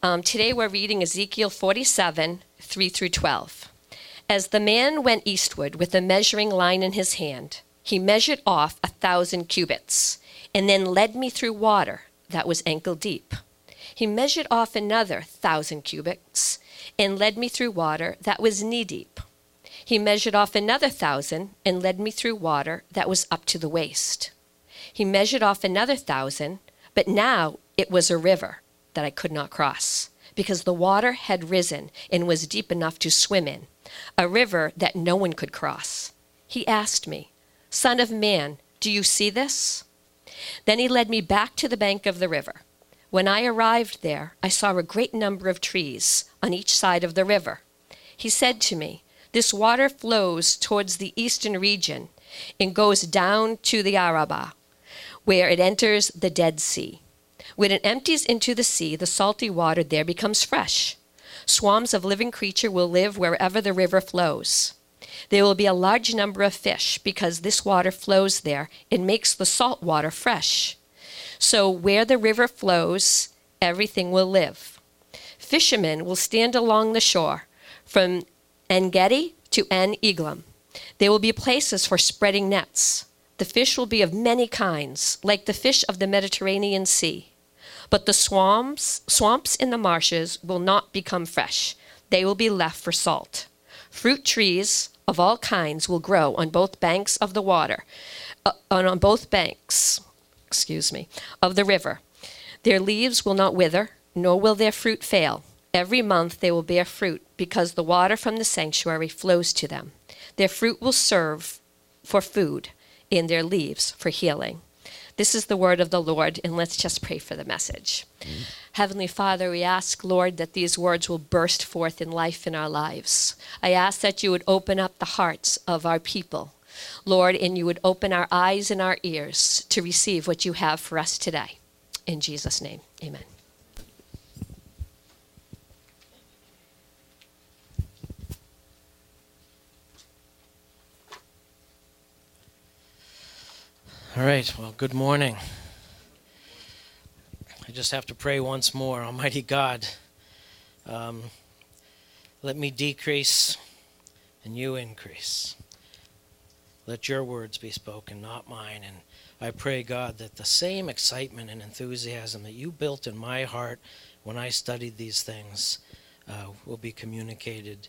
Um, today we're reading Ezekiel 47, 3 through 12. As the man went eastward with a measuring line in his hand, he measured off a thousand cubits, and then led me through water that was ankle deep. He measured off another thousand cubits, and led me through water that was knee deep. He measured off another thousand, and led me through water that was up to the waist. He measured off another thousand, but now it was a river that I could not cross, because the water had risen and was deep enough to swim in, a river that no one could cross. He asked me, Son of man, do you see this? Then he led me back to the bank of the river. When I arrived there, I saw a great number of trees on each side of the river. He said to me, This water flows towards the eastern region and goes down to the Arabah, where it enters the Dead Sea. When it empties into the sea, the salty water there becomes fresh. Swarms of living creature will live wherever the river flows. There will be a large number of fish because this water flows there and makes the salt water fresh. So where the river flows, everything will live. Fishermen will stand along the shore from En to En Eglaim. There will be places for spreading nets. The fish will be of many kinds, like the fish of the Mediterranean Sea. But the swamps, swamps in the marshes will not become fresh. They will be left for salt. Fruit trees of all kinds will grow on both banks of the water, uh, on both banks, excuse me, of the river. Their leaves will not wither, nor will their fruit fail. Every month they will bear fruit, because the water from the sanctuary flows to them. Their fruit will serve for food, and their leaves for healing. This is the word of the Lord, and let's just pray for the message. Mm-hmm. Heavenly Father, we ask, Lord, that these words will burst forth in life in our lives. I ask that you would open up the hearts of our people, Lord, and you would open our eyes and our ears to receive what you have for us today. In Jesus' name, amen. All right, well, good morning. I just have to pray once more. Almighty God, um, let me decrease and you increase. Let your words be spoken, not mine. And I pray, God, that the same excitement and enthusiasm that you built in my heart when I studied these things uh, will be communicated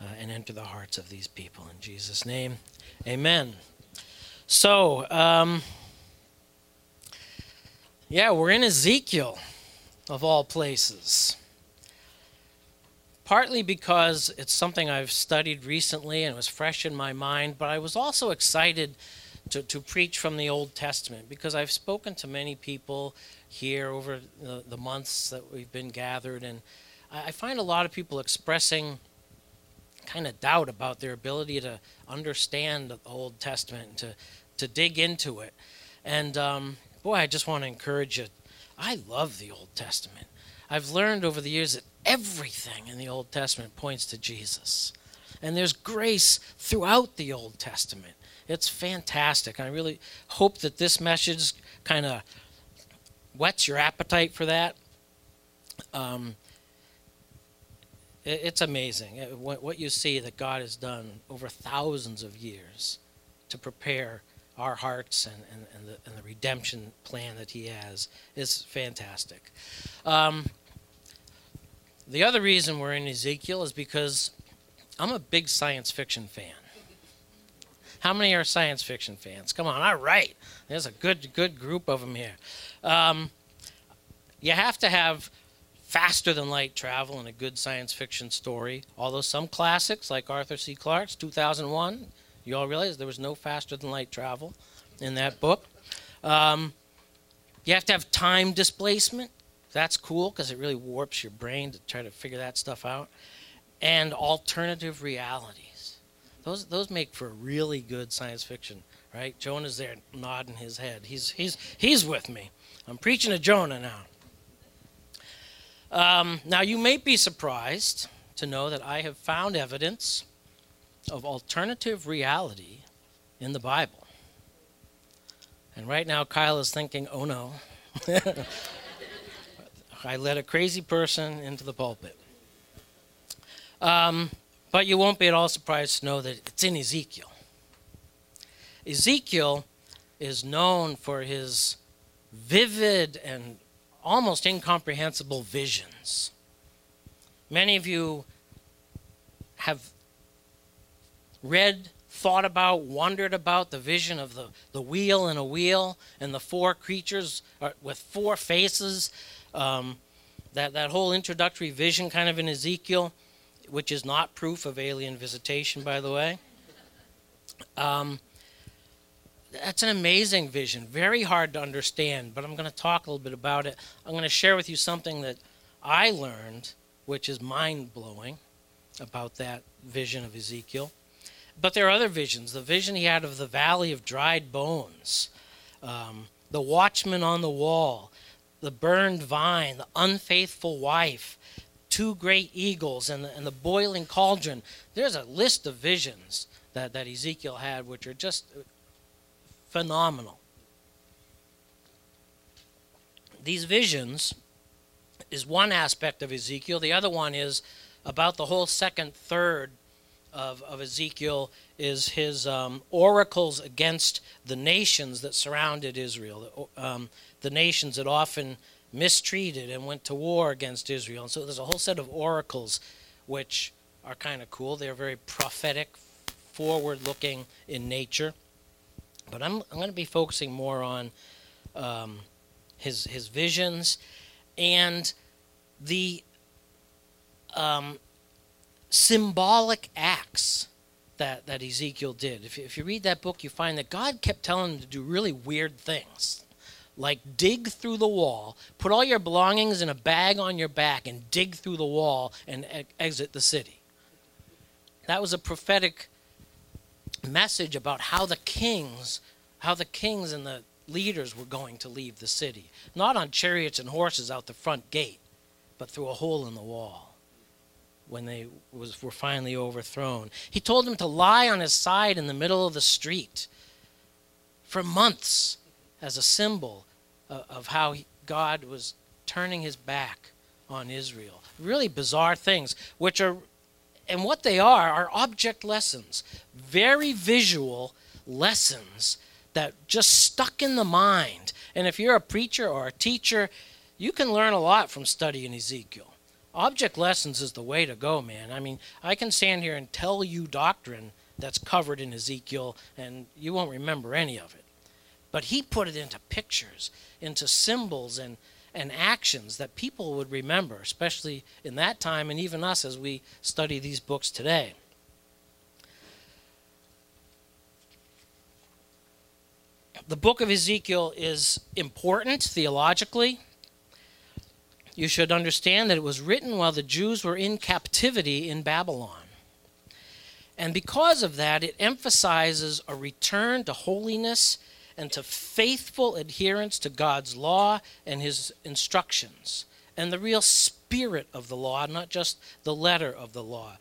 uh, and enter the hearts of these people. In Jesus' name, amen. So, um, yeah, we're in Ezekiel, of all places. Partly because it's something I've studied recently and was fresh in my mind, but I was also excited to, to preach from the Old Testament because I've spoken to many people here over the, the months that we've been gathered, and I find a lot of people expressing kind of doubt about their ability to understand the Old Testament, to to dig into it. And um, boy, I just want to encourage you. I love the Old Testament. I've learned over the years that everything in the Old Testament points to Jesus. And there's grace throughout the Old Testament. It's fantastic. I really hope that this message kind of whets your appetite for that. Um, it, it's amazing what, what you see that God has done over thousands of years to prepare our hearts and, and, and, the, and the redemption plan that He has is fantastic. Um, the other reason we're in Ezekiel is because I'm a big science fiction fan. How many are science fiction fans? Come on, all right. There's a good good group of them here. Um, you have to have faster than light travel in a good science fiction story. Although some classics, like Arthur C. Clarke's 2001, you all realize there was no faster than light travel in that book. Um, you have to have time displacement. That's cool because it really warps your brain to try to figure that stuff out. And alternative realities. Those, those make for really good science fiction, right? Jonah's there nodding his head. He's, he's, he's with me. I'm preaching to Jonah now. Um, now, you may be surprised to know that I have found evidence of alternative reality in the Bible. And right now, Kyle is thinking, oh no. I let a crazy person into the pulpit. Um, but you won't be at all surprised to know that it's in Ezekiel. Ezekiel is known for his vivid and almost incomprehensible visions. Many of you have read, thought about, wondered about the vision of the, the wheel in a wheel and the four creatures uh, with four faces. Um, that, that whole introductory vision, kind of in Ezekiel, which is not proof of alien visitation, by the way. Um, that's an amazing vision, very hard to understand, but I'm going to talk a little bit about it. I'm going to share with you something that I learned, which is mind blowing about that vision of Ezekiel. But there are other visions. The vision he had of the valley of dried bones, um, the watchman on the wall, the burned vine, the unfaithful wife, two great eagles, and the, and the boiling cauldron. There's a list of visions that, that Ezekiel had, which are just phenomenal. These visions is one aspect of Ezekiel. The other one is about the whole second third of, of Ezekiel is his um, oracles against the nations that surrounded Israel, um, the nations that often mistreated and went to war against Israel. And so there's a whole set of oracles which are kind of cool. They're very prophetic, forward looking in nature. But I'm, I'm going to be focusing more on um, his, his visions and the um, symbolic acts that, that Ezekiel did. If if you read that book, you find that God kept telling him to do really weird things. Like dig through the wall, put all your belongings in a bag on your back, and dig through the wall and exit the city. That was a prophetic message about how the kings, how the kings and the leaders were going to leave the city. Not on chariots and horses out the front gate, but through a hole in the wall when they was, were finally overthrown. He told them to lie on his side in the middle of the street for months as a symbol of, of how he, God was turning his back on Israel. Really bizarre things, which are and what they are are object lessons, very visual lessons that just stuck in the mind. And if you're a preacher or a teacher, you can learn a lot from studying Ezekiel. Object lessons is the way to go, man. I mean, I can stand here and tell you doctrine that's covered in Ezekiel, and you won't remember any of it. But he put it into pictures, into symbols, and and actions that people would remember, especially in that time and even us as we study these books today. The book of Ezekiel is important theologically. You should understand that it was written while the Jews were in captivity in Babylon. And because of that, it emphasizes a return to holiness and to faithful adherence to God's law and his instructions and the real spirit of the law, not just the letter of the law.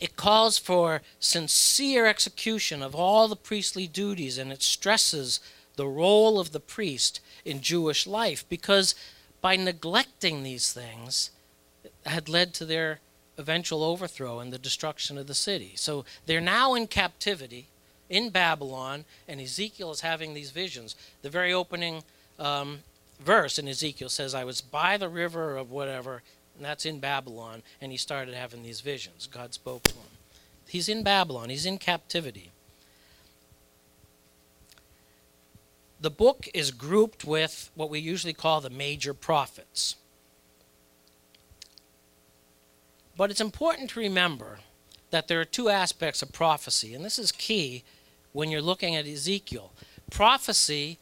It calls for sincere execution of all the priestly duties and it stresses the role of the priest in Jewish life because by neglecting these things had led to their eventual overthrow and the destruction of the city. So they're now in captivity in Babylon, and Ezekiel is having these visions. The very opening um, verse in Ezekiel says, I was by the river of whatever, and that's in Babylon, and he started having these visions. God spoke to him. He's in Babylon, he's in captivity. The book is grouped with what we usually call the major prophets. But it's important to remember that there are two aspects of prophecy, and this is key when you're looking at Ezekiel. Prophecy,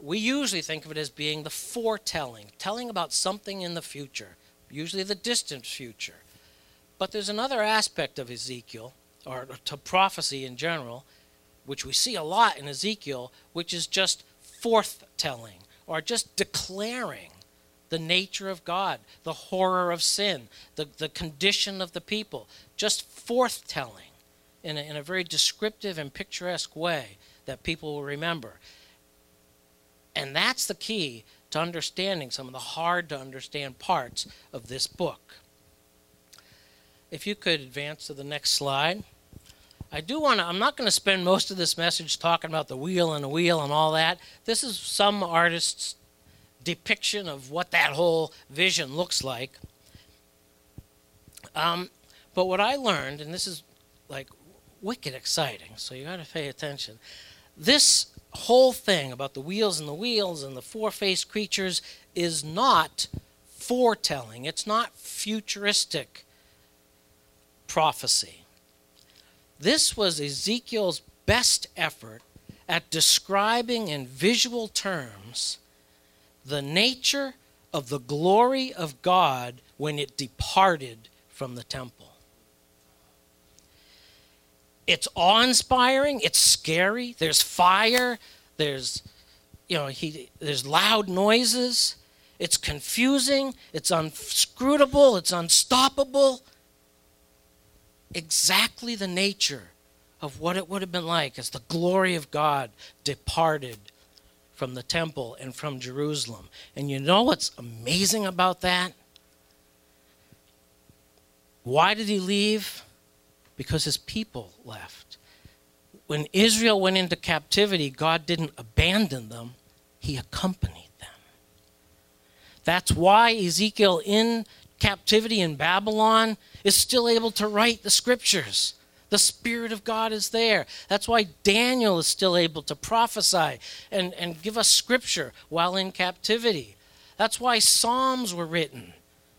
we usually think of it as being the foretelling, telling about something in the future, usually the distant future. But there's another aspect of Ezekiel, or to prophecy in general, which we see a lot in Ezekiel, which is just forthtelling, or just declaring the nature of God, the horror of sin, the, the condition of the people, just forthtelling in a, in a very descriptive and picturesque way that people will remember. And that's the key to understanding some of the hard to understand parts of this book. If you could advance to the next slide. I do want to, I'm not going to spend most of this message talking about the wheel and the wheel and all that. This is some artist's depiction of what that whole vision looks like. Um, but what I learned, and this is like wicked exciting, so you got to pay attention. This whole thing about the wheels and the wheels and the four faced creatures is not foretelling, it's not futuristic prophecy. This was Ezekiel's best effort at describing in visual terms the nature of the glory of God when it departed from the temple. It's awe inspiring, it's scary, there's fire, there's you know, he there's loud noises, it's confusing, it's unscrutable, it's unstoppable. Exactly the nature of what it would have been like as the glory of God departed from the temple and from Jerusalem. And you know what's amazing about that? Why did he leave? because his people left. When Israel went into captivity, God didn't abandon them, he accompanied them. That's why Ezekiel in captivity in Babylon is still able to write the scriptures. The Spirit of God is there. That's why Daniel is still able to prophesy and, and give us scripture while in captivity. That's why Psalms were written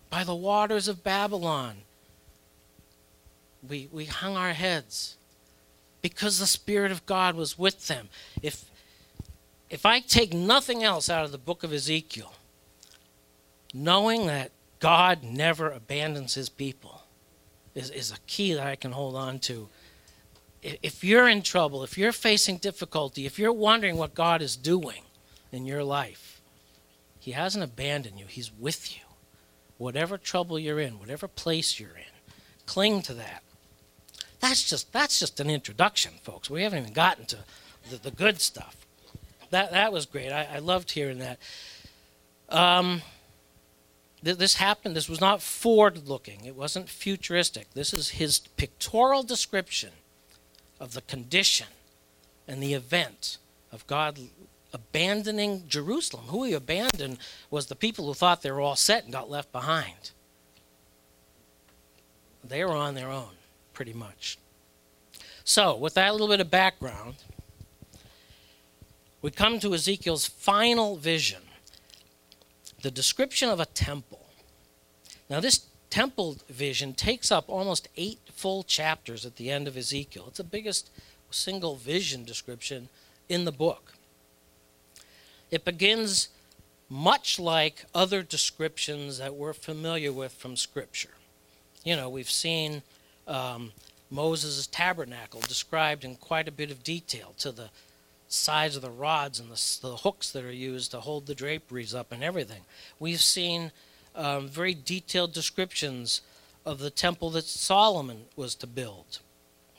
by the waters of Babylon we, we hung our heads because the Spirit of God was with them. If, if I take nothing else out of the book of Ezekiel, knowing that God never abandons his people is, is a key that I can hold on to. If you're in trouble, if you're facing difficulty, if you're wondering what God is doing in your life, he hasn't abandoned you, he's with you. Whatever trouble you're in, whatever place you're in, cling to that. That's just that's just an introduction, folks. We haven't even gotten to the, the good stuff. That that was great. I, I loved hearing that. Um, th- this happened. This was not forward-looking. It wasn't futuristic. This is his pictorial description of the condition and the event of God abandoning Jerusalem. Who he abandoned was the people who thought they were all set and got left behind. They were on their own pretty much. So, with that little bit of background, we come to Ezekiel's final vision the description of a temple. Now, this temple vision takes up almost eight full chapters at the end of Ezekiel. It's the biggest single vision description in the book. It begins much like other descriptions that we're familiar with from Scripture. You know, we've seen um, Moses' tabernacle described in quite a bit of detail to the size of the rods and the, the, hooks that are used to hold the draperies up and everything. We've seen um, very detailed descriptions of the temple that Solomon was to build.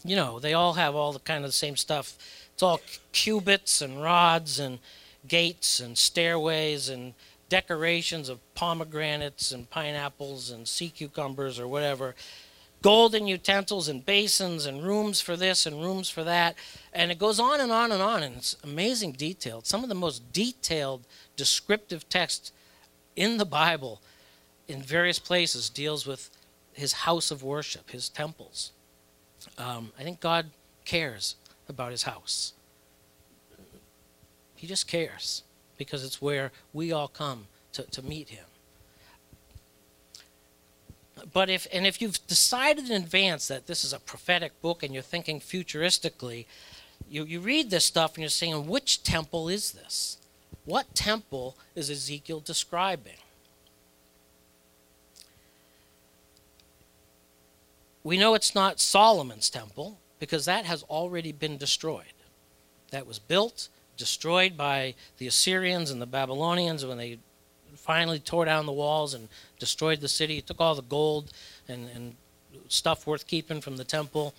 You know, they all have all the kind of the same stuff. It's all cubits and rods and gates and stairways and decorations of pomegranates and pineapples and sea cucumbers or whatever golden utensils and basins and rooms for this and rooms for that. And it goes on and on and on. And it's amazing detail. Some of the most detailed descriptive text in the Bible in various places deals with his house of worship, his temples. Um, I think God cares about his house. He just cares because it's where we all come to, to meet him but if and if you've decided in advance that this is a prophetic book and you're thinking futuristically, you, you read this stuff and you're saying, which temple is this? What temple is Ezekiel describing? We know it's not Solomon's temple because that has already been destroyed. That was built, destroyed by the Assyrians and the Babylonians when they finally tore down the walls and destroyed the city. Took all the gold and, and stuff worth keeping from the temple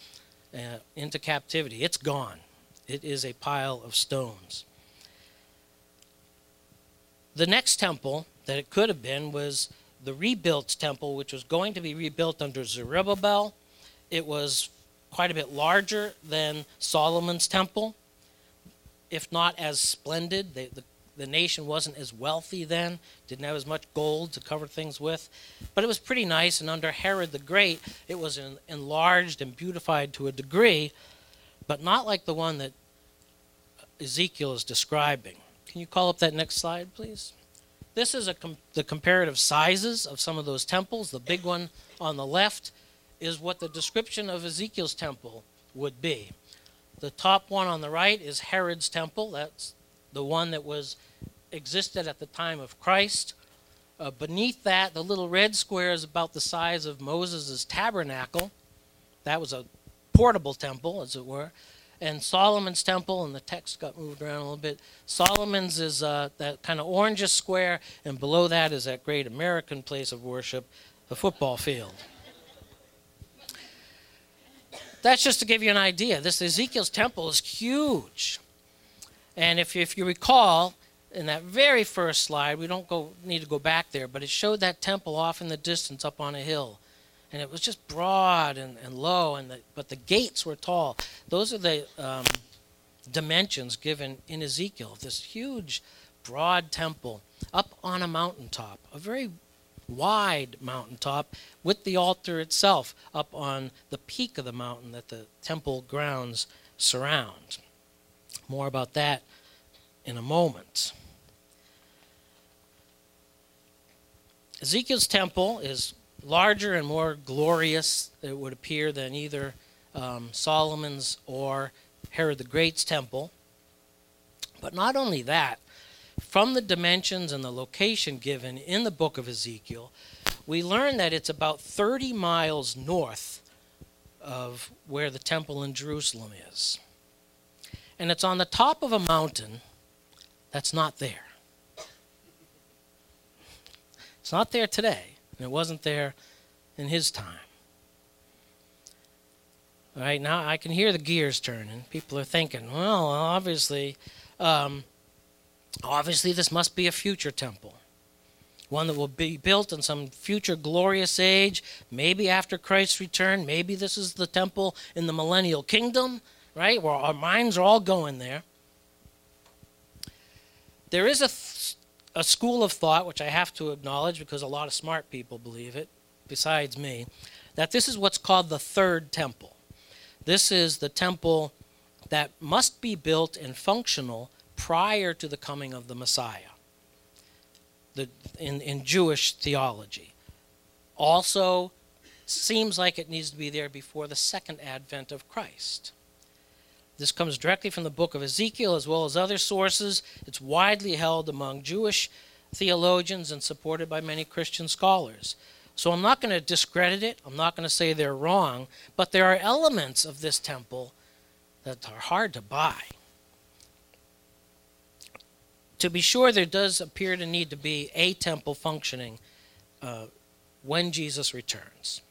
uh, into captivity. It's gone. It is a pile of stones. The next temple that it could have been was the rebuilt temple, which was going to be rebuilt under Zerubbabel. It was quite a bit larger than Solomon's temple, if not as splendid. They, the, the nation wasn't as wealthy then, didn't have as much gold to cover things with, but it was pretty nice. And under Herod the Great, it was enlarged and beautified to a degree, but not like the one that Ezekiel is describing. Can you call up that next slide, please? This is com- the comparative sizes of some of those temples. The big one on the left is what the description of Ezekiel's temple would be. The top one on the right is Herod's temple. That's the one that was existed at the time of Christ. Uh, beneath that, the little red square is about the size of Moses' tabernacle. That was a portable temple, as it were and Solomon's temple, and the text got moved around a little bit. Solomon's is uh, that kind of orangish square, and below that is that great American place of worship, the football field. That's just to give you an idea. This Ezekiel's temple is huge. And if if you recall, in that very first slide, we don't go, need to go back there, but it showed that temple off in the distance up on a hill and it was just broad and, and low, and the, but the gates were tall. Those are the um, dimensions given in Ezekiel. This huge, broad temple up on a mountaintop, a very wide mountaintop, with the altar itself up on the peak of the mountain that the temple grounds surround. More about that in a moment. Ezekiel's temple is larger and more glorious, it would appear, than either um, Solomon's or Herod the Great's temple. But not only that, from the dimensions and the location given in the book of Ezekiel, we learn that it's about 30 miles north of where the temple in Jerusalem is. And it's on the top of a mountain that's not there. It's not there today. And it wasn't there in his time. All right, now I can hear the gears turning. People are thinking, well, obviously, um, obviously this must be a future temple. One that will be built in some future glorious age, maybe after Christ's return. Maybe this is the temple in the millennial kingdom, right? Where our minds are all going there. There is a a school of thought, which I have to acknowledge because a lot of smart people believe it, besides me, that this is what's called the third temple. This is the temple that must be built and functional prior to the coming of the Messiah the, in, in Jewish theology. Also, seems like it needs to be there before the second advent of Christ. This comes directly from the book of Ezekiel as well as other sources. It's widely held among Jewish theologians and supported by many Christian scholars. So I'm not going to discredit it. I'm not going to say they're wrong, but there are elements of this temple that are hard to buy. To be sure, there does appear to need to be a temple functioning uh, when Jesus returns.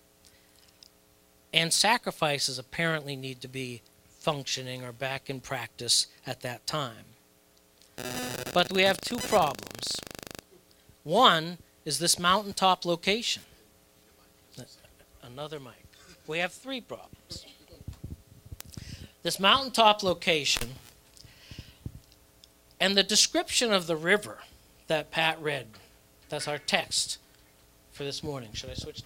And sacrifices apparently need to be functioning or back in practice at that time. But we have two problems. One is this mountaintop location. Another mic. We have three problems. This mountaintop location and the description of the river that Pat read. That's our text for this morning. Should I switch?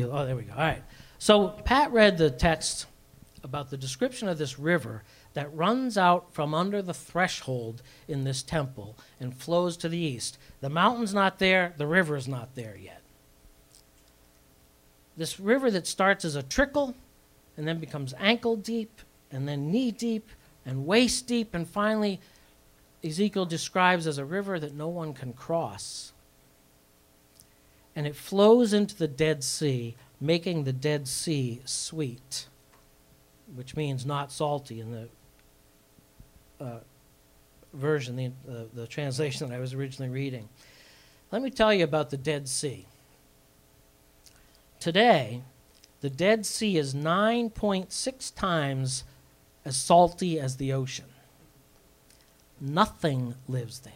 You, oh, there we go. All right. So Pat read the text about the description of this river that runs out from under the threshold in this temple and flows to the east. The mountain's not there, the river is not there yet. This river that starts as a trickle and then becomes ankle deep and then knee deep and waist deep and finally Ezekiel describes as a river that no one can cross and it flows into the Dead Sea, making the Dead Sea sweet, which means not salty in the uh, version, the, uh, the translation that I was originally reading. Let me tell you about the Dead Sea. Today, the Dead Sea is 9.6 times as salty as the ocean. Nothing lives there.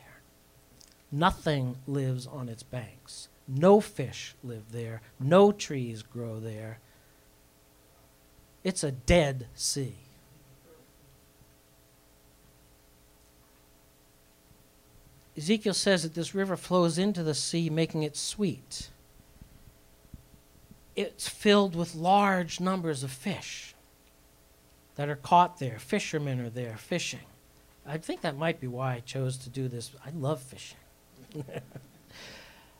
Nothing lives on its banks. No fish live there. No trees grow there. It's a dead sea. Ezekiel says that this river flows into the sea, making it sweet. It's filled with large numbers of fish that are caught there. Fishermen are there fishing. I think that might be why I chose to do this. I love fishing.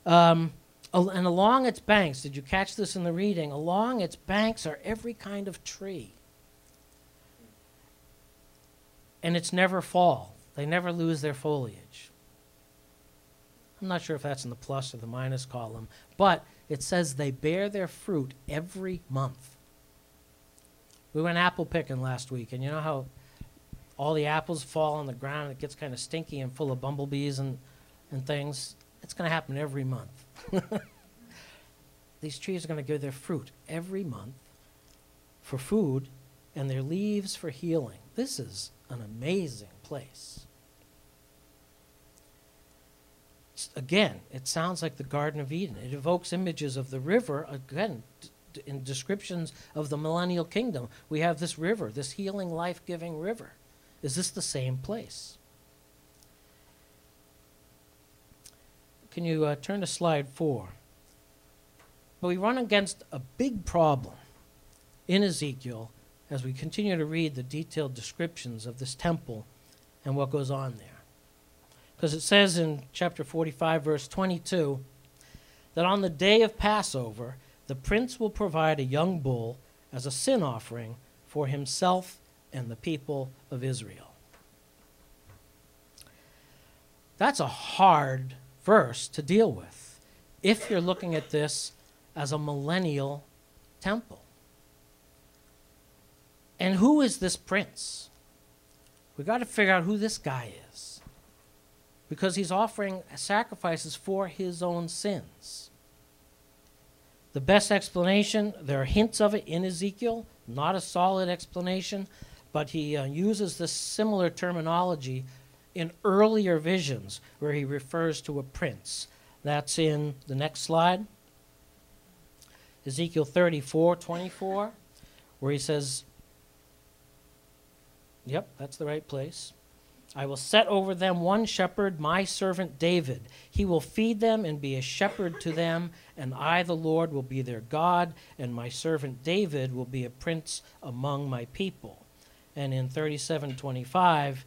um, and along its banks, did you catch this in the reading? Along its banks are every kind of tree. And it's never fall, they never lose their foliage. I'm not sure if that's in the plus or the minus column, but it says they bear their fruit every month. We went apple picking last week, and you know how all the apples fall on the ground and it gets kind of stinky and full of bumblebees and, and things? It's going to happen every month. These trees are going to give their fruit every month for food and their leaves for healing. This is an amazing place again, it sounds like the Garden of Eden. It evokes images of the river, again, in descriptions of the millennial kingdom. We have this river, this healing, life giving river. Is this the same place? Can you uh, turn to slide four? But we run against a big problem in Ezekiel as we continue to read the detailed descriptions of this temple and what goes on there. Because it says in chapter 45, verse 22, that on the day of Passover, the prince will provide a young bull as a sin offering for himself and the people of Israel. That's a hard verse to deal with if you're looking at this as a millennial temple. And who is this prince? We've got to figure out who this guy is because he's offering sacrifices for his own sins. The best explanation, there are hints of it in Ezekiel, not a solid explanation, but he uh, uses this similar terminology in earlier visions where he refers to a prince. That's in the next slide. Ezekiel 34 24, where he says, Yep, that's the right place. I will set over them one shepherd, my servant David. He will feed them and be a shepherd to them, and I, the Lord, will be their God, and my servant David will be a prince among my people. And in 3725,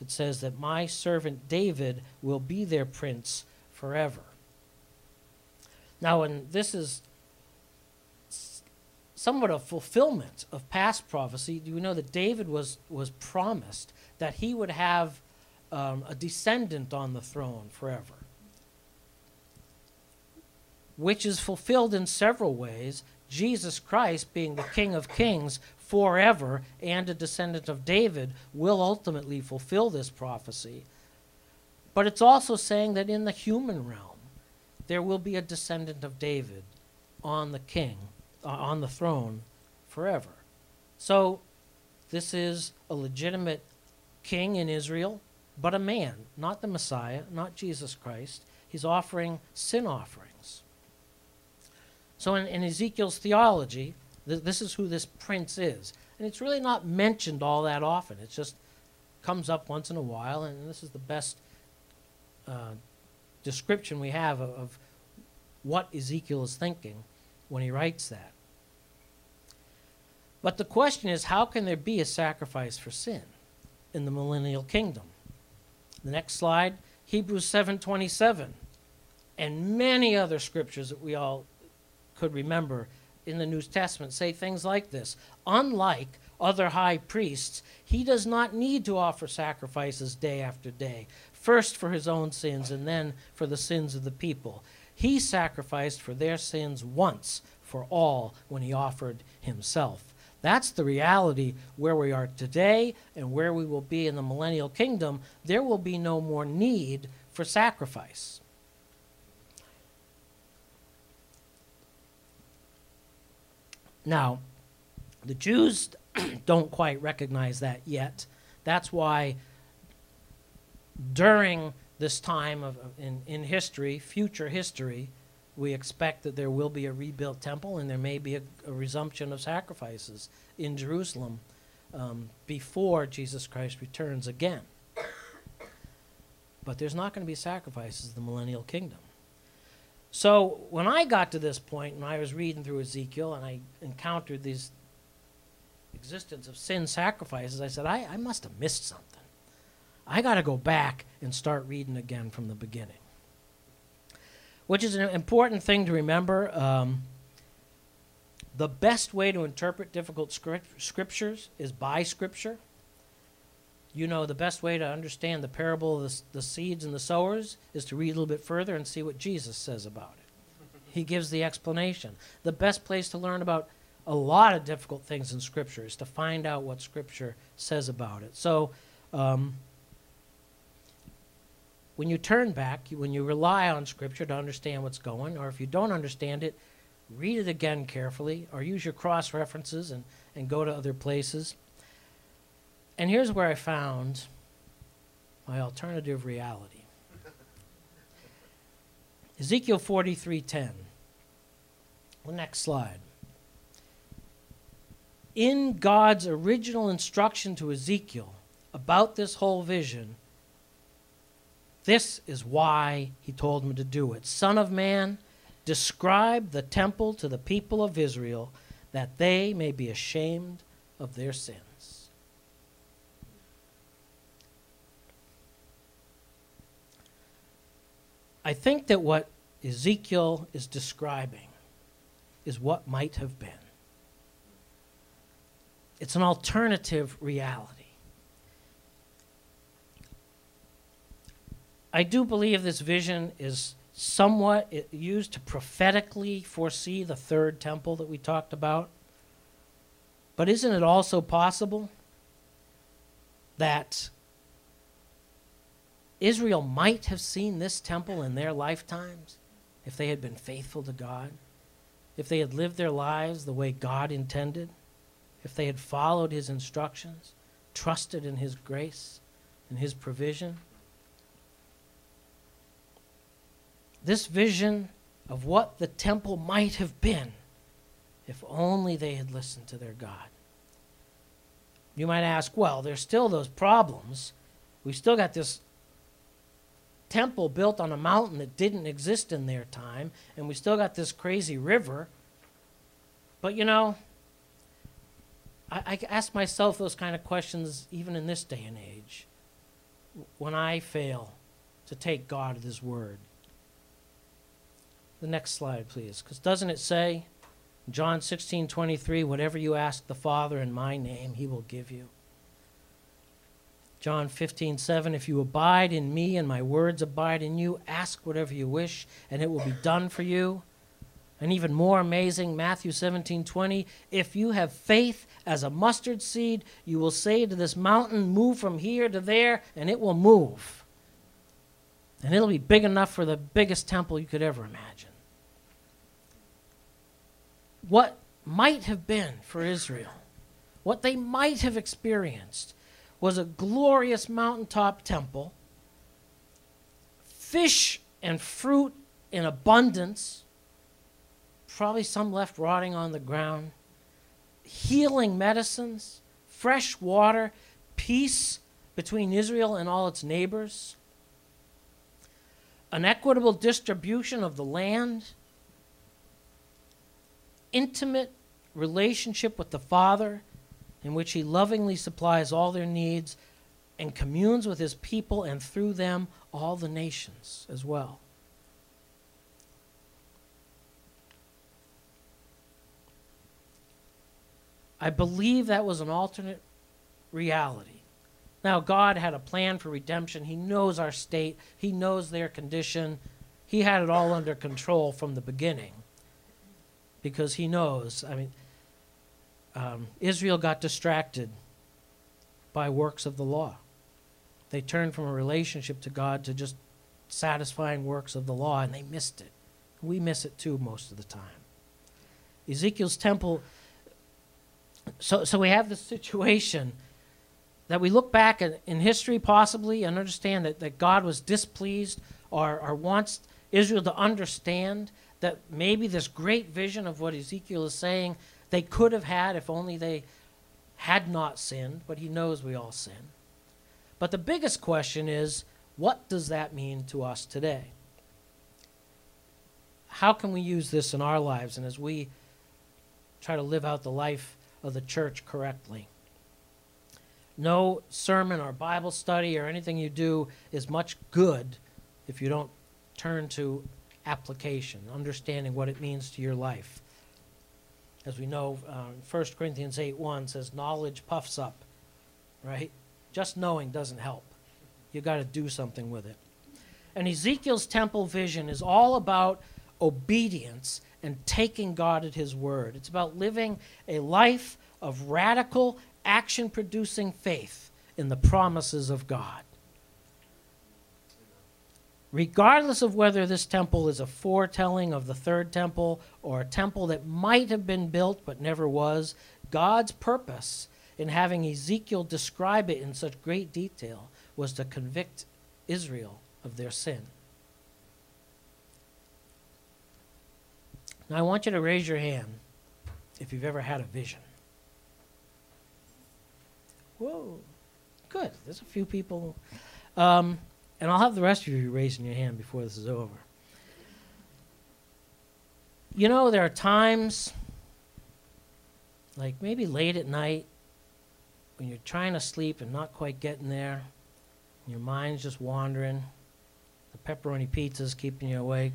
it says that my servant David will be their prince forever. Now, and this is somewhat a fulfillment of past prophecy. Do you know that David was, was promised that he would have um, a descendant on the throne forever, which is fulfilled in several ways. Jesus Christ, being the King of Kings forever and a descendant of David, will ultimately fulfill this prophecy. But it's also saying that in the human realm, there will be a descendant of David on the king, uh, on the throne forever. So, this is a legitimate king in Israel, but a man, not the Messiah, not Jesus Christ. He's offering sin offerings. So in, in Ezekiel's theology, th- this is who this prince is. And it's really not mentioned all that often. It just comes up once in a while, and this is the best uh, description we have of, of what Ezekiel is thinking when he writes that. But the question is how can there be a sacrifice for sin? in the millennial kingdom. The next slide, Hebrews 7:27, and many other scriptures that we all could remember in the New Testament say things like this. Unlike other high priests, he does not need to offer sacrifices day after day, first for his own sins and then for the sins of the people. He sacrificed for their sins once for all when he offered himself. That's the reality where we are today and where we will be in the millennial kingdom. There will be no more need for sacrifice. Now, the Jews don't quite recognize that yet. That's why during this time of, in, in history, future history, we expect that there will be a rebuilt temple and there may be a, a resumption of sacrifices in Jerusalem um, before Jesus Christ returns again. But there's not going to be sacrifices in the millennial kingdom. So when I got to this point and I was reading through Ezekiel and I encountered these existence of sin sacrifices, I said, I, I must have missed something. I got to go back and start reading again from the beginning. Which is an important thing to remember. Um, the best way to interpret difficult script, scriptures is by scripture. You know, the best way to understand the parable of the, the seeds and the sowers is to read a little bit further and see what Jesus says about it. He gives the explanation. The best place to learn about a lot of difficult things in Scripture is to find out what Scripture says about it. So, um, when you turn back, when you rely on Scripture to understand what's going, or if you don't understand it, read it again carefully, or use your cross references and, and go to other places. And here's where I found my alternative reality. Ezekiel 43:10. The next slide. In God's original instruction to Ezekiel about this whole vision, this is why he told him to do it. Son of man, describe the temple to the people of Israel that they may be ashamed of their sins. I think that what Ezekiel is describing is what might have been. It's an alternative reality. I do believe this vision is somewhat used to prophetically foresee the third temple that we talked about. But isn't it also possible that Israel might have seen this temple in their lifetimes if they had been faithful to God, if they had lived their lives the way God intended, if they had followed His instructions, trusted in His grace and His provision? This vision of what the temple might have been if only they had listened to their God. You might ask, well, there's still those problems. We've still got this temple built on a mountain that didn't exist in their time, and we still got this crazy river. But you know, I, I ask myself those kind of questions even in this day and age when I fail to take God at His word. The next slide, please. Because doesn't it say, John 16 23, whatever you ask the Father in my name, He will give you? John 15, 7, if you abide in me and my words abide in you, ask whatever you wish, and it will be done for you. And even more amazing, Matthew 17, 20, if you have faith as a mustard seed, you will say to this mountain, move from here to there, and it will move. And it'll be big enough for the biggest temple you could ever imagine. What might have been for Israel, what they might have experienced, was a glorious mountaintop temple, fish and fruit in abundance, probably some left rotting on the ground, healing medicines, fresh water, peace between Israel and all its neighbors, an equitable distribution of the land, intimate relationship with the Father in which he lovingly supplies all their needs and communes with his people and through them all the nations as well. I believe that was an alternate reality. Now, God had a plan for redemption. He knows our state, He knows their condition. He had it all under control from the beginning because He knows. I mean, um, Israel got distracted by works of the law. They turned from a relationship to God to just satisfying works of the law, and they missed it. We miss it too most of the time. Ezekiel's temple so, so we have this situation that we look back at, in history possibly and understand that, that God was displeased or, or wants Israel to understand that maybe this great vision of what Ezekiel is saying they could have had if only they had not sinned, but he knows we all sin. But the biggest question is what does that mean to us today? How can we use this in our lives and as we try to live out the life of the church correctly? No sermon or Bible study or anything you do is much good if you don't turn to application, understanding what it means to your life. As we know, uh, 1 Corinthians 8 1 says, Knowledge puffs up, right? Just knowing doesn't help. You got to do something with it. And Ezekiel's temple vision is all about obedience and taking God at His word. It's about living a life of radical, action producing faith in the promises of God. Regardless of whether this temple is a foretelling of the third temple or a temple that might have been built but never was, God's purpose in having Ezekiel describe it in such great detail was to convict Israel of their sin. Now, I want you to raise your hand if you've ever had a vision. Whoa, good. There's a few people. Um, and I'll have the rest of you raising your hand before this is over. You know, there are times, like maybe late at night, when you're trying to sleep and not quite getting there, and your mind's just wandering, the pepperoni pizza's keeping you awake.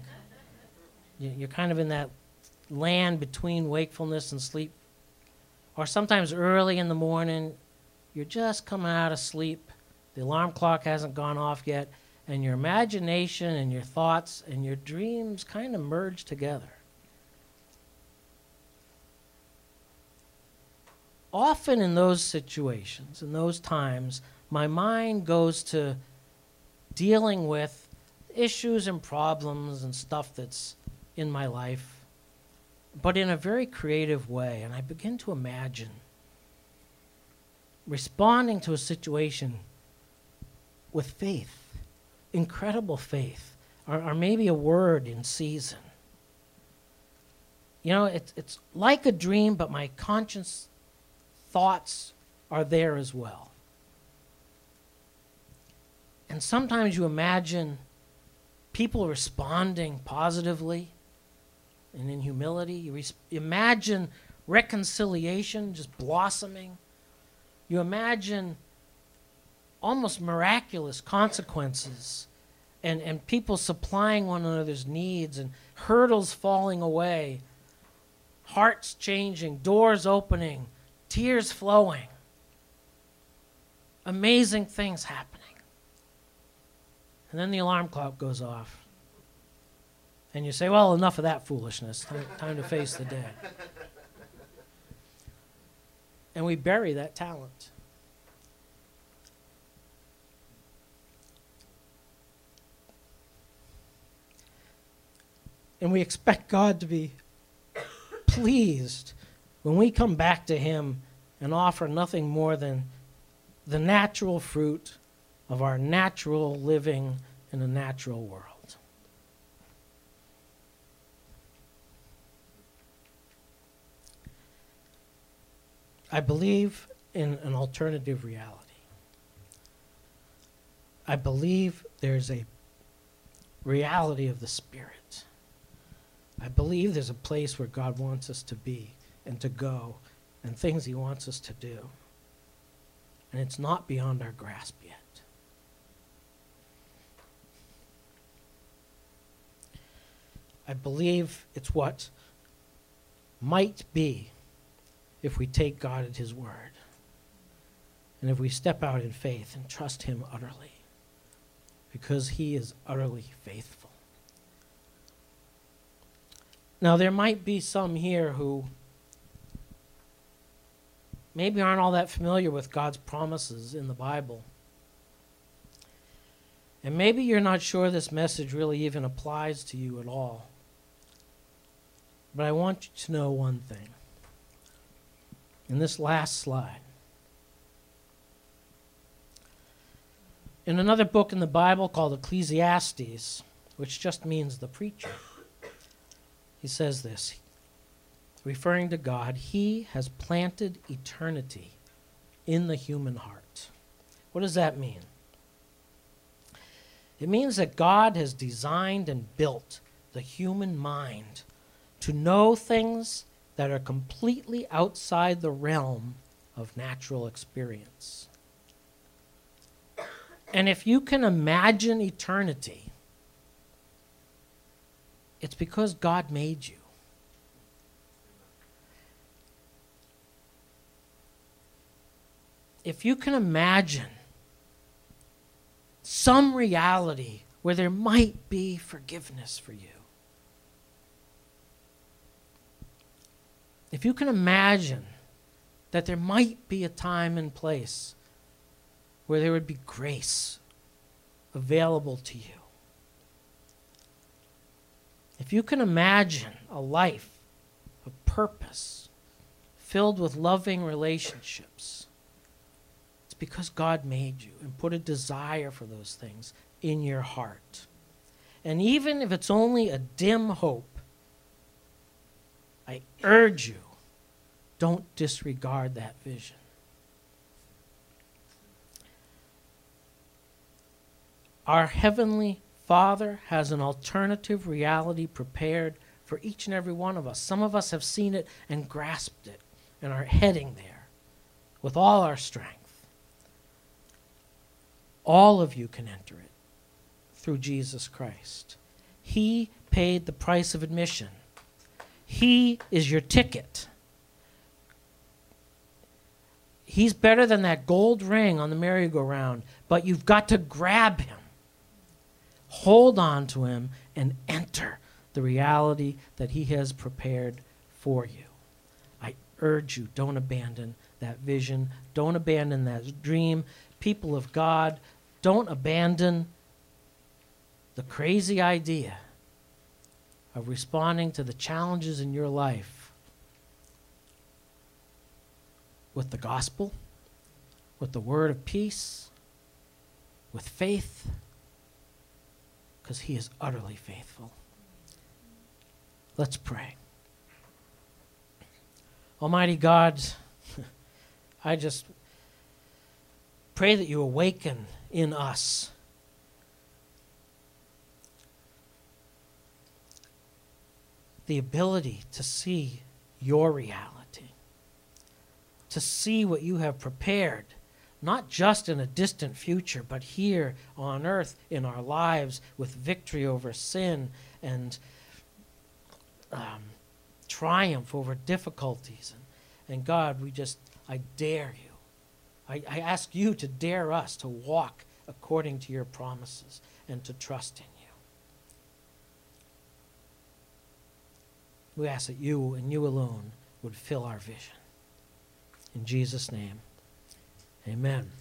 You're kind of in that land between wakefulness and sleep. Or sometimes early in the morning, you're just coming out of sleep. The alarm clock hasn't gone off yet, and your imagination and your thoughts and your dreams kind of merge together. Often in those situations, in those times, my mind goes to dealing with issues and problems and stuff that's in my life but in a very creative way. And I begin to imagine responding to a situation with faith, incredible faith, or, or maybe a word in season. You know, it's, it's like a dream, but my conscious thoughts are there as well. And sometimes you imagine people responding positively and in humility. You res- imagine reconciliation just blossoming. You imagine almost miraculous consequences and, and people supplying one another's needs and hurdles falling away, hearts changing, doors opening, tears flowing, amazing things happening. And then the alarm clock goes off and you say, well, enough of that foolishness. Time, time to face the day. And we bury that talent. And we expect God to be pleased when we come back to Him and offer nothing more than the natural fruit of our natural living in a natural world. I believe in an alternative reality. I believe there's a reality of the Spirit. I believe there's a place where God wants us to be and to go and things He wants us to do. And it's not beyond our grasp yet. I believe it's what might be if we take God at His word. And if we step out in faith and trust Him utterly, because He is utterly faithful. Now, there might be some here who maybe aren't all that familiar with God's promises in the Bible. And maybe you're not sure this message really even applies to you at all. But I want you to know one thing in this last slide. In another book in the Bible called Ecclesiastes, which just means the preacher, he says this, referring to God, He has planted eternity in the human heart. What does that mean? It means that God has designed and built the human mind to know things that are completely outside the realm of natural experience. And if you can imagine eternity, it's because God made you. If you can imagine some reality where there might be forgiveness for you, if you can imagine that there might be a time and place where there would be grace available to you, if you can imagine a life of purpose filled with loving relationships, it's because God made you and put a desire for those things in your heart. And even if it's only a dim hope, I urge you, don't disregard that vision. Our Heavenly Father has an alternative reality prepared for each and every one of us. Some of us have seen it and grasped it and are heading there with all our strength. All of you can enter it through Jesus Christ. He paid the price of admission. He is your ticket. He's better than that gold ring on the merry-go-round, but you've got to grab him hold on to him and enter the reality that he has prepared for you. I urge you, don't abandon that vision. Don't abandon that dream. People of God, don't abandon the crazy idea of responding to the challenges in your life with the gospel, with the word of peace, with faith because he is utterly faithful. Let's pray. Almighty God, I just pray that you awaken in us the ability to see your reality, to see what you have prepared not just in a distant future, but here on earth in our lives with victory over sin and um, triumph over difficulties. And, and God, we just, I dare you. I, I ask you to dare us to walk according to your promises and to trust in you. We ask that you and you alone would fill our vision. In Jesus' name. Amen.